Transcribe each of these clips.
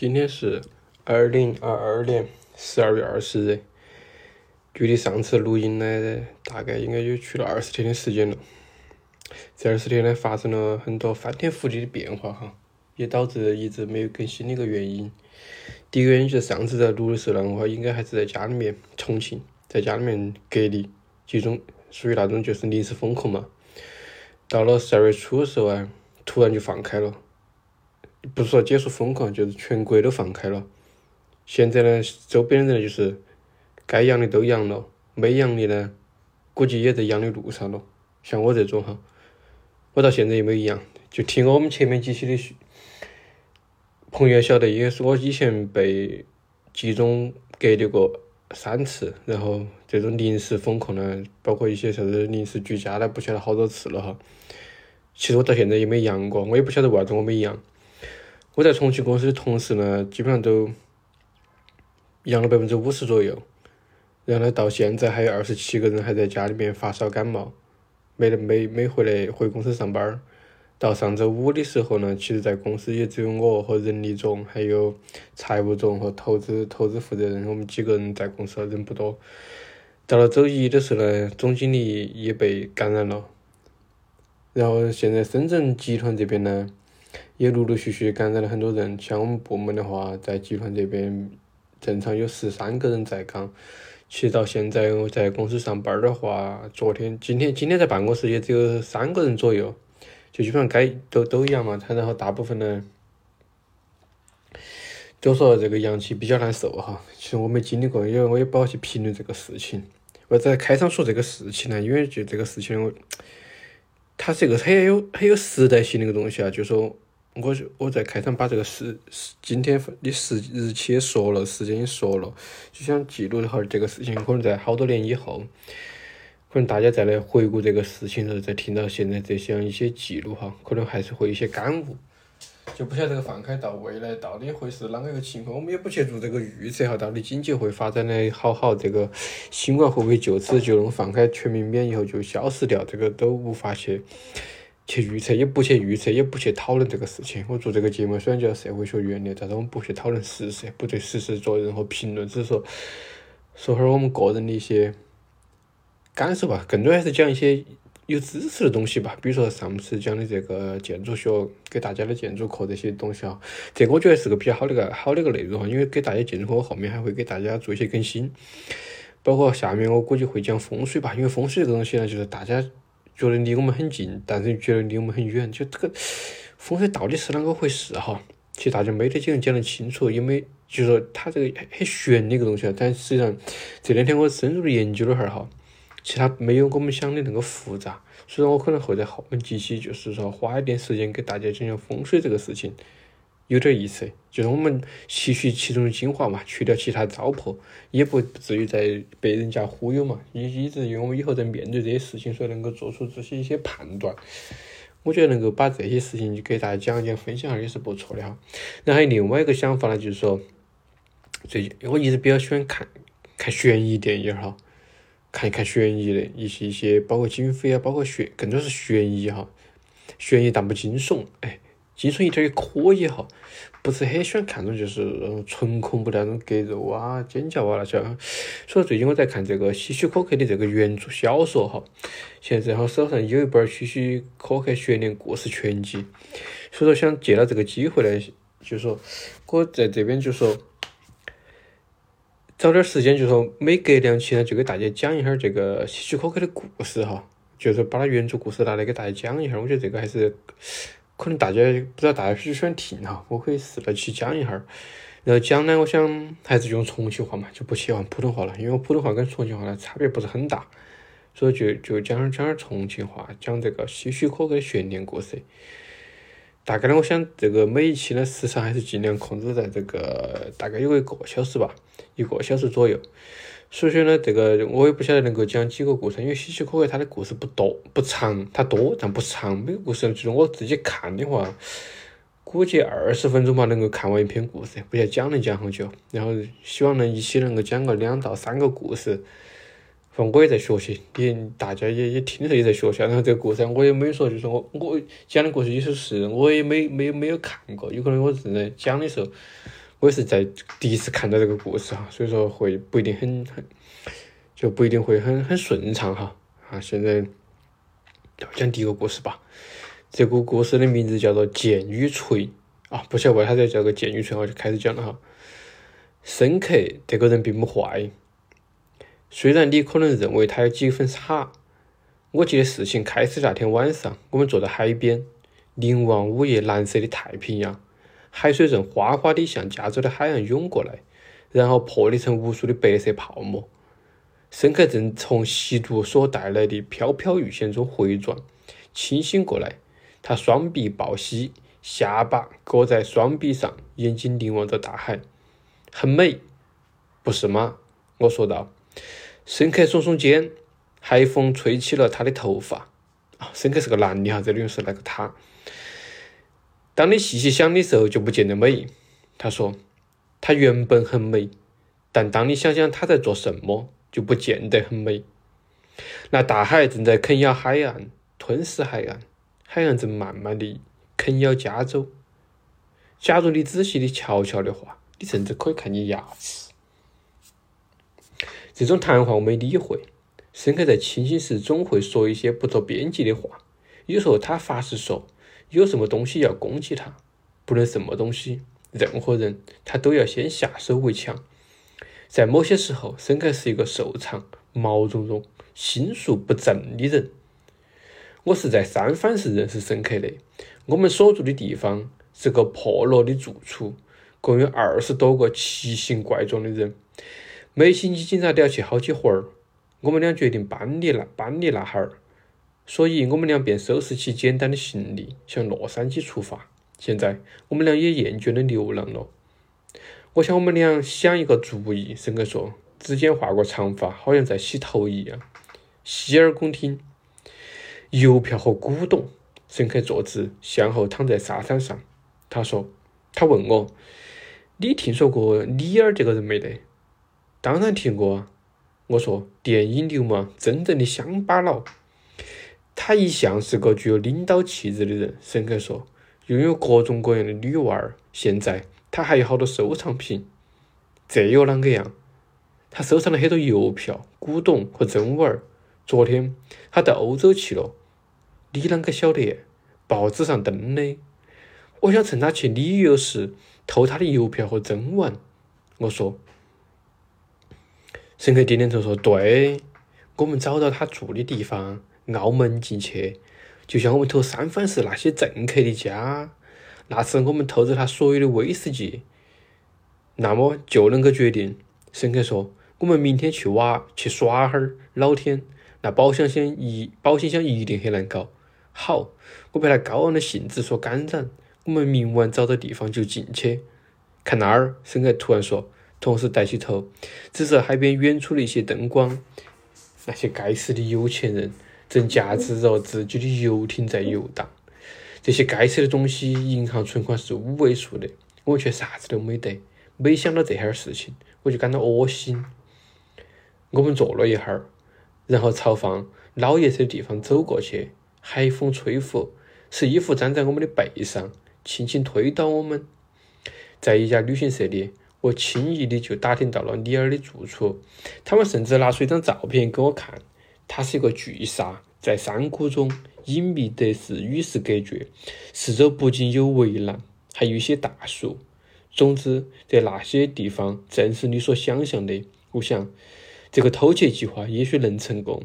今天是二零二二年十二月二十日，距离上次录音呢，大概应该有去了二十天的时间了。这二十天呢，发生了很多翻天覆地的变化哈，也导致一直没有更新的一个原因。第一个原因就是上次在录的时候呢，我应该还是在家里面重庆，在家里面隔离集中，属于那种就是临时封控嘛。到了十二月初的时候啊，突然就放开了。不是说解除封控，就是全国都放开了。现在呢，周边的人就是该阳的都阳了，没阳的呢，估计也在阳的路上了。像我这种哈，我到现在也没阳，就听我们前面几期的朋友晓得，也是我以前被集中隔离过三次，然后这种临时封控呢，包括一些啥子临时居家的，不晓得好多次了哈。其实我到现在也没阳过，我也不晓得为啥子我没阳。我在重庆公司的同事呢，基本上都阳了百分之五十左右，然后呢，到现在还有二十七个人还在家里面发烧感冒，没没没回来回公司上班儿。到上周五的时候呢，其实在公司也只有我和人力总，还有财务总和投资投资负责人，我们几个人在公司，人不多。到了周一的时候呢，总经理也被感染了，然后现在深圳集团这边呢。也陆陆续续感染了很多人，像我们部门的话，在集团这边正常有十三个人在岗。其实到现在我在公司上班的话，昨天、今天、今天在办公室也只有三个人左右，就基本上该都都一样嘛。他然后大部分呢，就说这个阳气比较难受哈。其实我没经历过，因为我也不好去评论这个事情。我在开场说这个事情呢，因为就这个事情我，它是一个很有很有时代性的一个东西啊，就说。我就我在开场把这个时时今天的时日期也说了，时间也说了，就想记录一下这个事情。可能在好多年以后，可能大家再来回顾这个事情的时候，再听到现在这些一些记录哈，可能还是会有一些感悟。就不晓得这个放开到未来到底会是啷个一个情况，我们也不去做这个预测哈。到底经济会发展的好好，这个新冠会不会就此就能放开全民免疫后就消失掉，这个都无法去。去预测也不去预测，也不去讨论这个事情。我做这个节目虽然叫社会学原理，但是我们不去讨论事实，不对事实做任何评论，只是说说会儿我们个人的一些感受吧。更多还是讲一些有知识的东西吧，比如说上次讲的这个建筑学给大家的建筑课这些东西啊，这个我觉得是个比较好的个好的个内容哈。因为给大家建筑课，后面还会给大家做一些更新，包括下面我估计会讲风水吧，因为风水这个东西呢，就是大家。觉得离我们很近，但是觉得离我们很远。就这个风水到底是啷个回事哈？其实大家没得几个人讲得清楚，因为就是说它这个很玄的一个东西啊。但实际上这两天我深入的研究了哈儿哈，其他没有我们想的那个复杂。所以我可能会在后面几期就是说花一点时间给大家讲讲风水这个事情。有点意思，就是我们吸取其中的精华嘛，去掉其他糟粕，也不至于在被人家忽悠嘛，以以至于我们以后在面对这些事情时候能够做出这些一些判断。我觉得能够把这些事情就给大家讲一讲、分享下也是不错的哈。然后另外一个想法呢，就是说，最近我一直比较喜欢看看悬疑电影哈，看一看悬疑的一些一些，包括警匪啊，包括悬，更多是悬疑哈，悬疑但不惊悚，哎。惊悚一点也可以哈，不是很喜欢看那种就是纯恐怖的那种割肉啊、尖叫啊那些。所以最近我在看这个希区柯克的这个原著小说哈，现在正好手上有一本希区柯克悬念故事全集，所以说想借了这个机会呢，就说我在这边就说找点时间，就说每隔两期呢就给大家讲一下这个希区柯克的故事哈，就是把他原著故事拿来给大家讲一下，我觉得这个还是。可能大家不知道大家喜不喜欢听哈，我可以试着去讲一下。然后讲呢，我想还是用重庆话嘛，就不切换普通话了，因为我普通话跟重庆话呢差别不是很大，所以就就讲讲点重庆话，讲这个希区柯克的悬念故事。大概呢，我想这个每一期呢时长还是尽量控制在这个大概有一个小时吧，一个小时左右。所以说呢，这个我也不晓得能够讲几个故事，因为希区柯克他的故事不多不长，他多但不长。每个故事就是我自己看的话，估计二十分钟吧能够看完一篇故事，不晓得讲能讲好久。然后希望能一起能够讲个两到三个故事。我也在学习，也大家也也听的时候也在学习。然后这个故事我也没说，就是我我讲的故事有些是我也没没没有看过，有可能我正在讲的时候。我也是在第一次看到这个故事哈，所以说会不一定很很，就不一定会很很顺畅哈。啊，现在讲第一个故事吧。这个故事的名字叫做《剑与锤》啊，不晓得为啥子叫个剑与锤，我就开始讲了哈。深刻这个人并不坏，虽然你可能认为他有几分傻。我记得事情开始那天晚上，我们坐在海边，凝望午夜蓝色的太平洋。海水正哗哗地向加州的海岸涌过来，然后破裂成无数的白色泡沫。申克正从吸毒所带来的飘飘欲仙中回转，清醒过来。他双臂抱膝，下巴搁在双臂上，眼睛凝望着大海，很美，不是吗？我说道。申克耸耸肩，海风吹起了他的头发。啊，申克是个男的哈，这里用是那个他。当你细细想的时候，就不见得美。他说：“它原本很美，但当你想想它在做什么，就不见得很美。”那大海正在啃咬海岸，吞噬海岸；海岸正慢慢地啃咬加州。假如你仔细的瞧瞧的话，你甚至可以看见牙齿。这种谈话我没理会。申克在清醒时总会说一些不着边际的话，有时候他发誓说。有什么东西要攻击他，不论什么东西，任何人，他都要先下手为强。在某些时候，申克是一个瘦长、毛茸茸、心术不正的人。我是在三藩市认识申克的。我们所住的地方是个破落的住处，共有二十多个奇形怪状的人。每星期警察都要去好几回儿。我们俩决定搬离那搬离那哈儿。所以，我们俩便收拾起简单的行李，向洛杉矶出发。现在，我们俩也厌倦了流浪了。我想，我们俩想一个主意。申克说：“指尖划过长发，好像在洗头一样，洗耳恭听。”邮票和古董。申克坐直，向后躺在沙滩上。他说：“他问我，你听说过里尔这个人没得？”“当然听过啊。”我说：“电影流氓，真正的乡巴佬。”他一向是个具有领导气质的人，申克说，拥有各种各样的女娃儿。现在他还有好多收藏品，这又啷个样？他收藏了很多邮票、古董和真玩儿。昨天他到欧洲去了，你啷个晓得？报纸上登的。我想趁他去旅游时偷他的邮票和真玩。我说，申克点点头说：“对，我们找到他住的地方。”澳门进去，就像我们偷三藩市那些政客的家。那次我们偷走他所有的威士忌，那么就能够决定。申克说：“我们明天去挖，去耍哈儿。老天，那保险箱一保险箱一定很难搞。”好，我被他高昂的兴致所感染。我们明晚找到地方就进去。看那儿，申克突然说，同时抬起头，指着海边远处的一些灯光。那些该死的有钱人！正驾驶着自己的游艇在游荡，这些该死的东西，银行存款是五位数的，我却啥子都没得。每想到这哈儿事情，我就感到恶心。我们坐了一会儿，然后朝放老爷车的地方走过去。海风吹拂，使衣服粘在我们的背上，轻轻推倒我们。在一家旅行社里，我轻易的就打听到了尼尔的住处，他们甚至拿出一张照片给我看。它是一个巨鲨，在山谷中隐秘得是与世隔绝，四周不仅有围栏，还有一些大树。总之，在那些地方正是你所想象的。我想，这个偷窃计划也许能成功。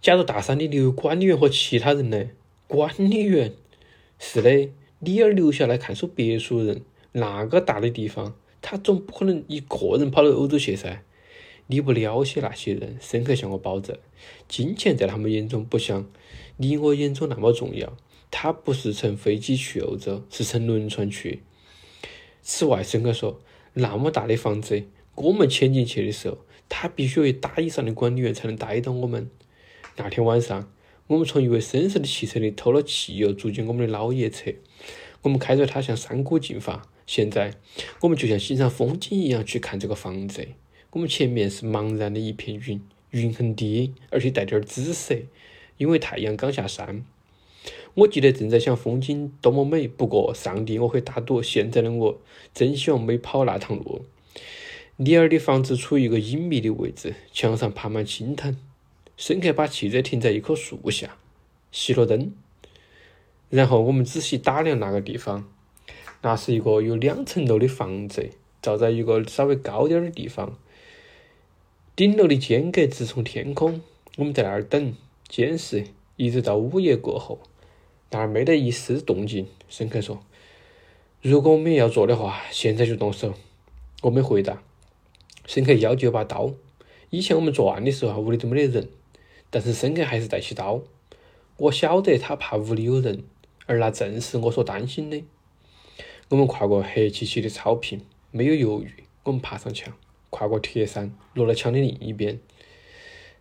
假如大山里留有管理员和其他人呢？管理员？是的，李二留下来看守别墅人，那个大的地方，他总不可能一个人跑到欧洲去噻。你不了解那些人，深刻向我保证，金钱在他们眼中不像你我眼中那么重要。他不是乘飞机去欧洲，是乘轮船去。此外，深刻说，那么大的房子，我们潜进去的时候，他必须有大以上的管理员才能带到我们。那天晚上，我们从一位绅士的汽车里偷了汽油，住进我们的老爷车。我们开着它向山谷进发。现在，我们就像欣赏风景一样去看这个房子。我们前面是茫然的一片云，云很低，而且带点儿紫色，因为太阳刚下山。我记得正在想风景多么美，不过上帝，我会打赌，现在的我真希望没跑那趟路。李尔的房子处于一个隐秘的位置，墙上爬满青藤。申克把汽车停在一棵树下，熄了灯，然后我们仔细打量那个地方，那是一个有两层楼的房子，造在一个稍微高点儿的地方，顶楼的间隔直冲天空。我们在那儿等监视，一直到午夜过后，那儿没得一丝动静。申克说：“如果我们要做的话，现在就动手。”我没回答。申克要就把刀。以前我们作案的时候，屋里都没得人，但是申克还是带起刀。我晓得他怕屋里有人，而那正是我所担心的。我们跨过黑漆漆的草坪，没有犹豫，我们爬上墙，跨过铁山，落到墙的另一边。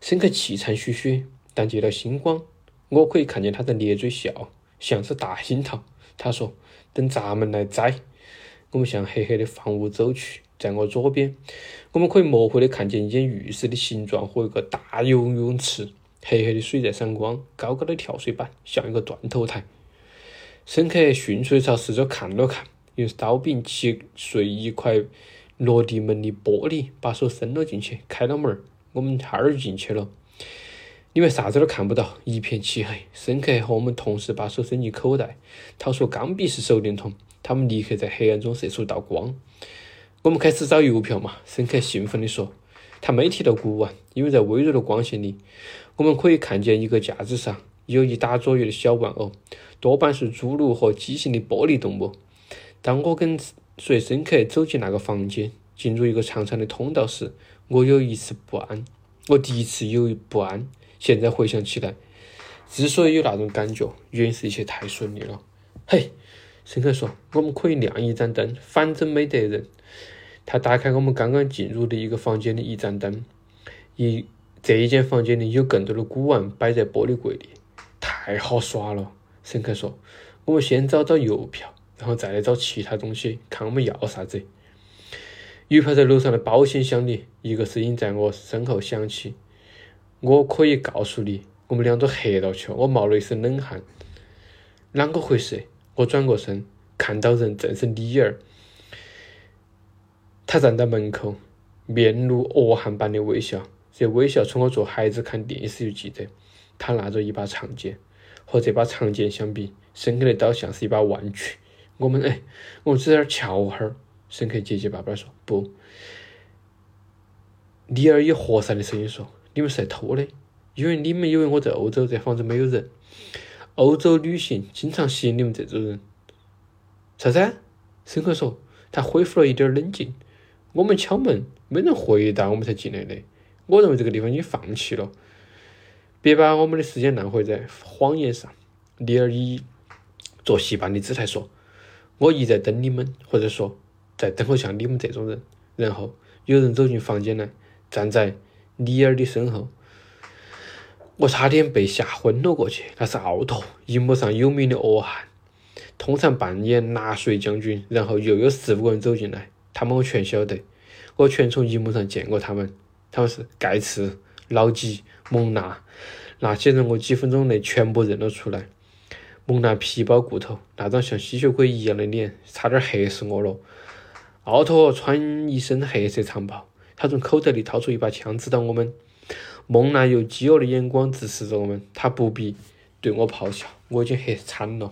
申克气喘吁吁，但借着星光，我可以看见他在咧嘴笑，像是大樱桃。他说：“等咱们来摘。”我们向黑黑的房屋走去，在我左边，我们可以模糊地看见一间浴室的形状和一个大游泳池，黑黑的水在闪光，高高的跳水板像一个断头台。申克迅速地朝四周看了看，用刀柄切碎一块落地门的玻璃，把手伸了进去，开了门儿。我们哈儿就进去了，里面啥子都看不到，一片漆黑。申克和我们同时把手伸进口袋，掏出钢笔式手电筒，他们立刻在黑暗中射出一道光。我们开始找邮票嘛？申克兴奋地说。他没提到古玩，因为在微弱的光线里，我们可以看见一个架子上有一打左右的小玩偶，多半是侏儒和畸形的玻璃动物。当我跟随申克走进那个房间，进入一个长长的通道时，我有一丝不安，我第一次有不安。现在回想起来，之所以有那种感觉，原因是一切太顺利了。嘿，申克说：“我们可以亮一盏灯，反正没得人。”他打开我们刚刚进入的一个房间的一盏灯，一这一间房间里有更多的古玩摆在玻璃柜里，太好耍了。申克说：“我们先找找邮票，然后再来找其他东西，看我们要啥子。”邮票在楼上的保险箱里，一个声音在我身后响起。我可以告诉你，我们俩都黑到去了。我冒了一身冷汗。啷个回事？我转过身，看到人正是李儿。他站在门口，面露恶汉般的微笑。这微笑从我做孩子看电视就记得。他拿着一把长剑，和这把长剑相比，申克的刀像是一把弯曲。我们哎，我们只在这儿瞧会儿。申克结结巴巴说：“不。”尼尔以和善的声音说：“你们是来偷的，因为你们以为我在欧洲，这房子没有人。欧洲旅行经常吸引你们这种人。”啥子？申克说。他恢复了一点儿冷静。我们敲门，没人回答，我们才进来的。我认为这个地方已经放弃了。别把我们的时间浪费在谎言上。尼尔以作戏般的姿态说：“我一直在等你们，或者说。”在等候像你们这种人，然后有人走进房间来，站在李尔的身后，我差点被吓昏了过去。那是奥托，荧幕上有名的恶汉，通常扮演纳粹将军。然后又有四五个人走进来，他们我全晓得，我全从荧幕上见过他们。他们是盖茨、老吉、蒙娜，那些人我几分钟内全部认了出来。蒙娜皮包骨头，那张像吸血鬼一样的脸，差点吓死我了。奥托穿一身黑色长袍，他从口袋里掏出一把枪指导我们。蒙娜用饥饿的眼光直视着我们，他不必对我咆哮，我已经吓惨了。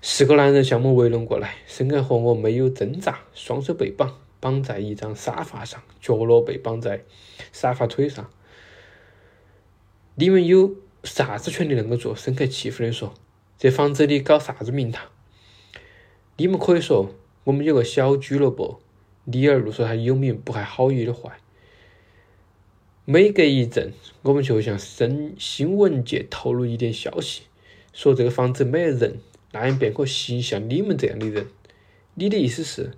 十个男人向我围拢过来，申克和我没有挣扎，双手被绑，绑在一张沙发上，脚落被绑在沙发腿上。你们有啥子权利能够做？深刻气愤地说：“这房子里搞啥子名堂？你们可以说。”我们有个小俱乐部，李尔路说他有名不还好意的坏。每隔一阵，我们就会向新新闻界透露一点消息，说这个房子没得人，那样便可吸引像你们这样的人。你的意思是，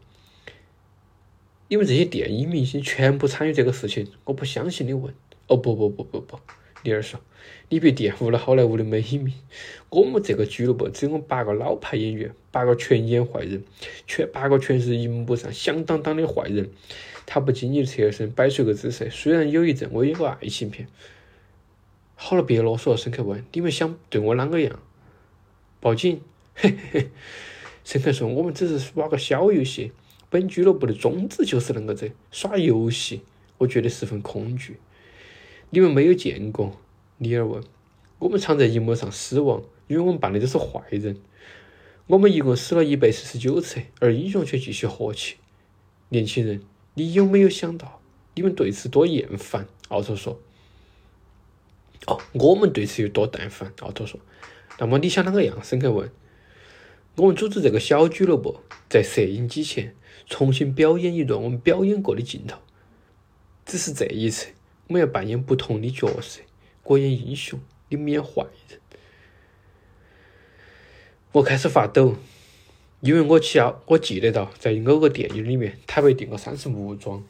你们这些电影明星全部参与这个事情？我不相信你问。哦不不不不不。李二说：“你别玷污了好莱坞的美名。我们这个俱乐部只有我们八个老牌演员，八个全演坏人，全八个全是荧幕上响当当的坏人。”他不经意侧身，摆出个姿势。虽然有一阵我演过爱情片。好了，别啰嗦了，申克问：“你们想对我啷个样？”报警！嘿嘿。沈克说：“我们只是耍个小游戏，本俱乐部的宗旨就是恁个子，耍游戏。我觉得十分恐惧。你们没有见过？”李尔问。“我们常在荧幕上死亡，因为我们扮的都是坏人。我们一共死了一百四十九次，而英雄却继续活起。”年轻人，你有没有想到你们对此多厌烦？奥托说。“哦，我们对此有多淡烦？”奥托说。“那么你想啷个样？”申克问。我们组织这个小俱乐部，在摄影机前重新表演一段我们表演过的镜头。只是这一次，我们要扮演不同的角色，我演英雄，你们演坏人。我开始发抖，因为我记我记得到，在某个电影里面，他被定过三次木桩。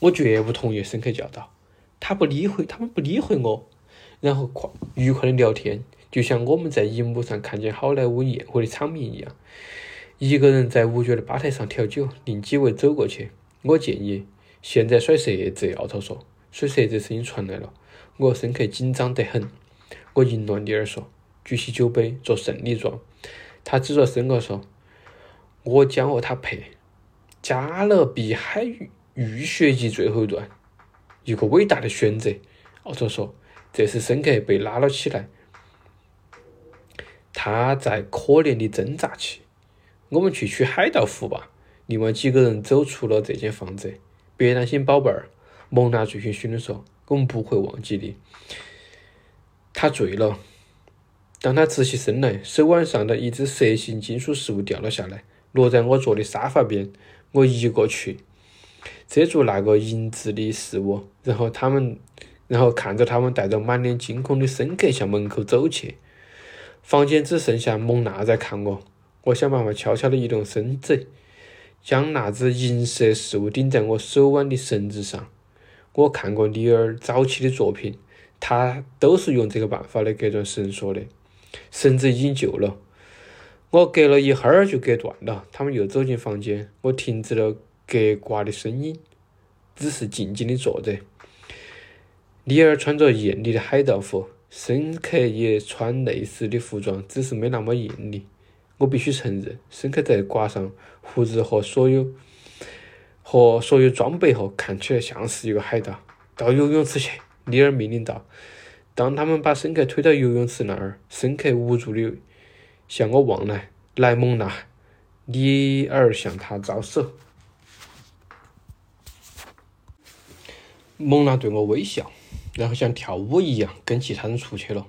我绝不同意，申克教导。他不理会，他们不理会我，然后快愉快的聊天。就像我们在荧幕上看见好莱坞宴会的场面一样，一个人在无觉的吧台上调酒，另几位走过去。我建议现在甩骰子，奥特说。水蛇子声音传来了，我深刻紧张得很。我迎了尼尔说，举起酒杯做胜利状。他指着申克说：“我将和他配。”加勒比海浴血记最后一段，一个伟大的选择，奥托说。这时申克被拉了起来。他在可怜地挣扎起。我们去取海盗服吧。另外几个人走出了这间房子。别担心，宝贝儿，蒙娜醉醺醺地说：“我们不会忘记你。”他醉了。当他直起身来，手腕上的一只蛇形金属饰物掉了下来，落在我坐的沙发边。我移过去，遮住那个银质的事物，然后他们，然后看着他们带着满脸惊恐的深刻向门口走去。房间只剩下蒙娜在看我。我想办法悄悄地移动身子，将那只银色事物顶在我手腕的绳子上。我看过尼尔早期的作品，他都是用这个办法来隔断绳索的。绳子已经旧了，我隔了一会儿就隔断了。他们又走进房间，我停止了隔挂的声音，只是静静地坐着。尼尔穿着艳丽的海盗服。申克也穿类似的服装，只是没那么艳丽。我必须承认，申克在挂上胡子和所有和所有装备后，看起来像是一个海盗。到游泳池去，尼尔命令道。当他们把申克推到游泳池那儿，申克无助地向我望来。来，蒙娜，尼尔向他招手。蒙娜对我微笑。然后像跳舞一样跟其他人出去了，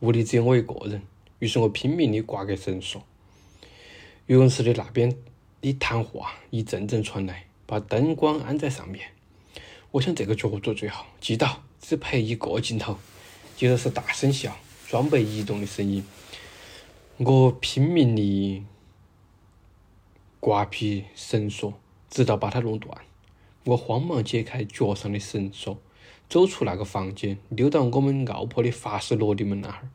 屋里只有我一个人。于是我拼命地挂个绳索。游泳池的那边的谈话一阵阵传来，把灯光安在上面。我想这个角度最好，记到只拍一个镜头。接着是大声笑、装备移动的声音。我拼命地挂皮绳索，直到把它弄断。我慌忙解开脚上的绳索。走出那个房间，溜到我们奥破的法式落地门那哈儿。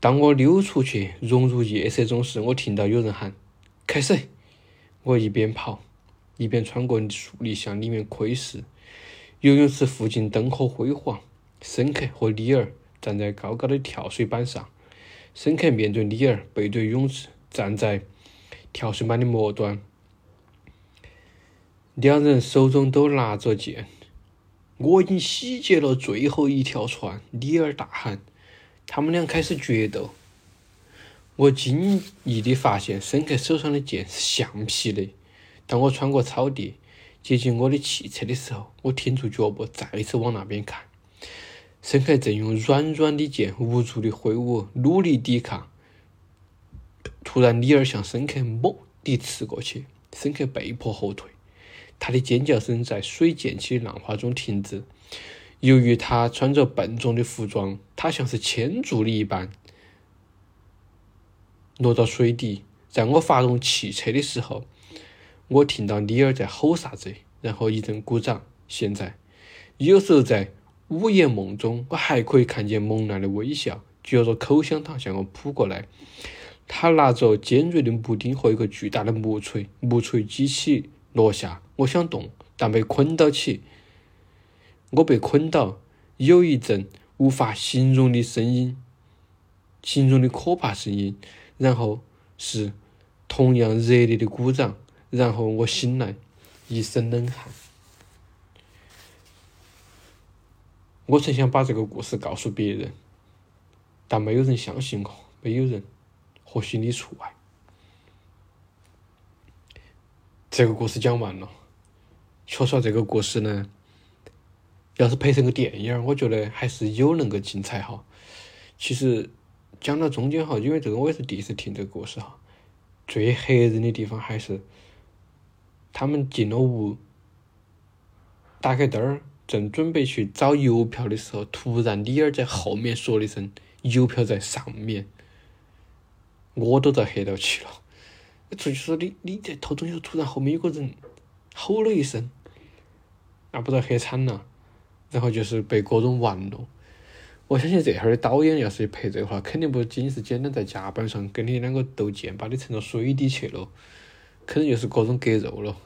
当我溜出去，融入夜色中时，我听到有人喊：“开始！”我一边跑，一边穿过树林向里面窥视。游泳池附近灯火辉煌，申克和里尔站在高高的跳水板上。申克面对里尔，背对泳池，站在跳水板的末端，两人手中都拿着剑。我已经洗劫了最后一条船！里尔大喊。他们俩开始决斗。我惊异地发现，申克手上的剑是橡皮的。当我穿过草地，接近我的汽车的时候，我停住脚步，再一次往那边看。申克正用软软的剑无助地挥舞，努力抵抗。突然，里尔向申克猛地刺过去，申克被迫后退。他的尖叫声在水溅起的浪花中停止。由于他穿着笨重的服装，他像是牵住的一般，落到水底。在我发动汽车的时候，我听到里尔在吼啥子，然后一阵鼓掌。现在，有时候在午夜梦中，我还可以看见蒙娜的微笑，嚼着口香糖向我扑过来。他拿着尖锐的木钉和一个巨大的木锤，木锤击起落下。我想动，但被捆到起。我被捆到，有一阵无法形容的声音形容的可怕声音，然后是同样热烈的鼓掌，然后我醒来，一身冷汗。我曾想把这个故事告诉别人，但没有人相信我，没有人，或许你除外。这个故事讲完了，说实话，这个故事呢，要是拍成个电影，我觉得还是有能够精彩哈。其实讲到中间哈，因为这个我也是第一次听这个故事哈，最吓人的地方还是他们进了屋，打开灯儿。正准备去找邮票的时候，突然李二在后面说了一声：“邮票在上面。”我都遭吓到起了。出去说你你在偷东西，突然后面有个人吼了一声，那不知道吓惨了。然后就是被各种玩弄。我相信这哈儿的导演要是拍这个话，肯定不仅仅是简单在甲板上跟你两个斗剑，把你沉到水底去了，肯定就是各种割肉了。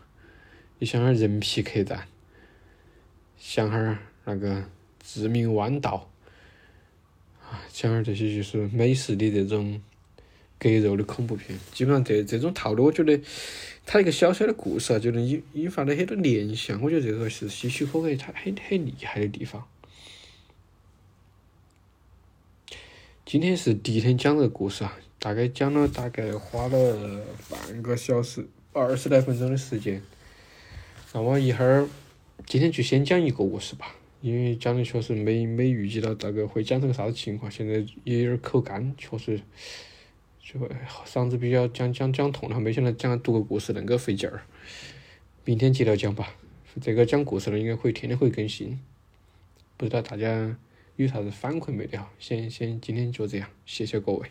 你想儿人皮客栈。想哈儿那个致命弯道啊，想哈儿这些就是美式的这种割肉的恐怖片，基本上这这种套路，我觉得它一个小小的故事啊，就能引引发了很多联想。我觉得这个是希区柯克他很很厉害的地方。今天是第一天讲这个故事啊，大概讲了大概花了半个小时二十来分钟的时间，那我一会儿。今天就先讲一个故事吧，因为讲的确实没没预计到大概会讲成个啥子情况，现在也有点口干，确实就嗓子比较讲讲讲痛了，没想到讲读个故事恁个费劲儿。明天接着讲吧，这个讲故事的应该会天天会更新，不知道大家有啥子反馈没得哈？先先今天就这样，谢谢各位。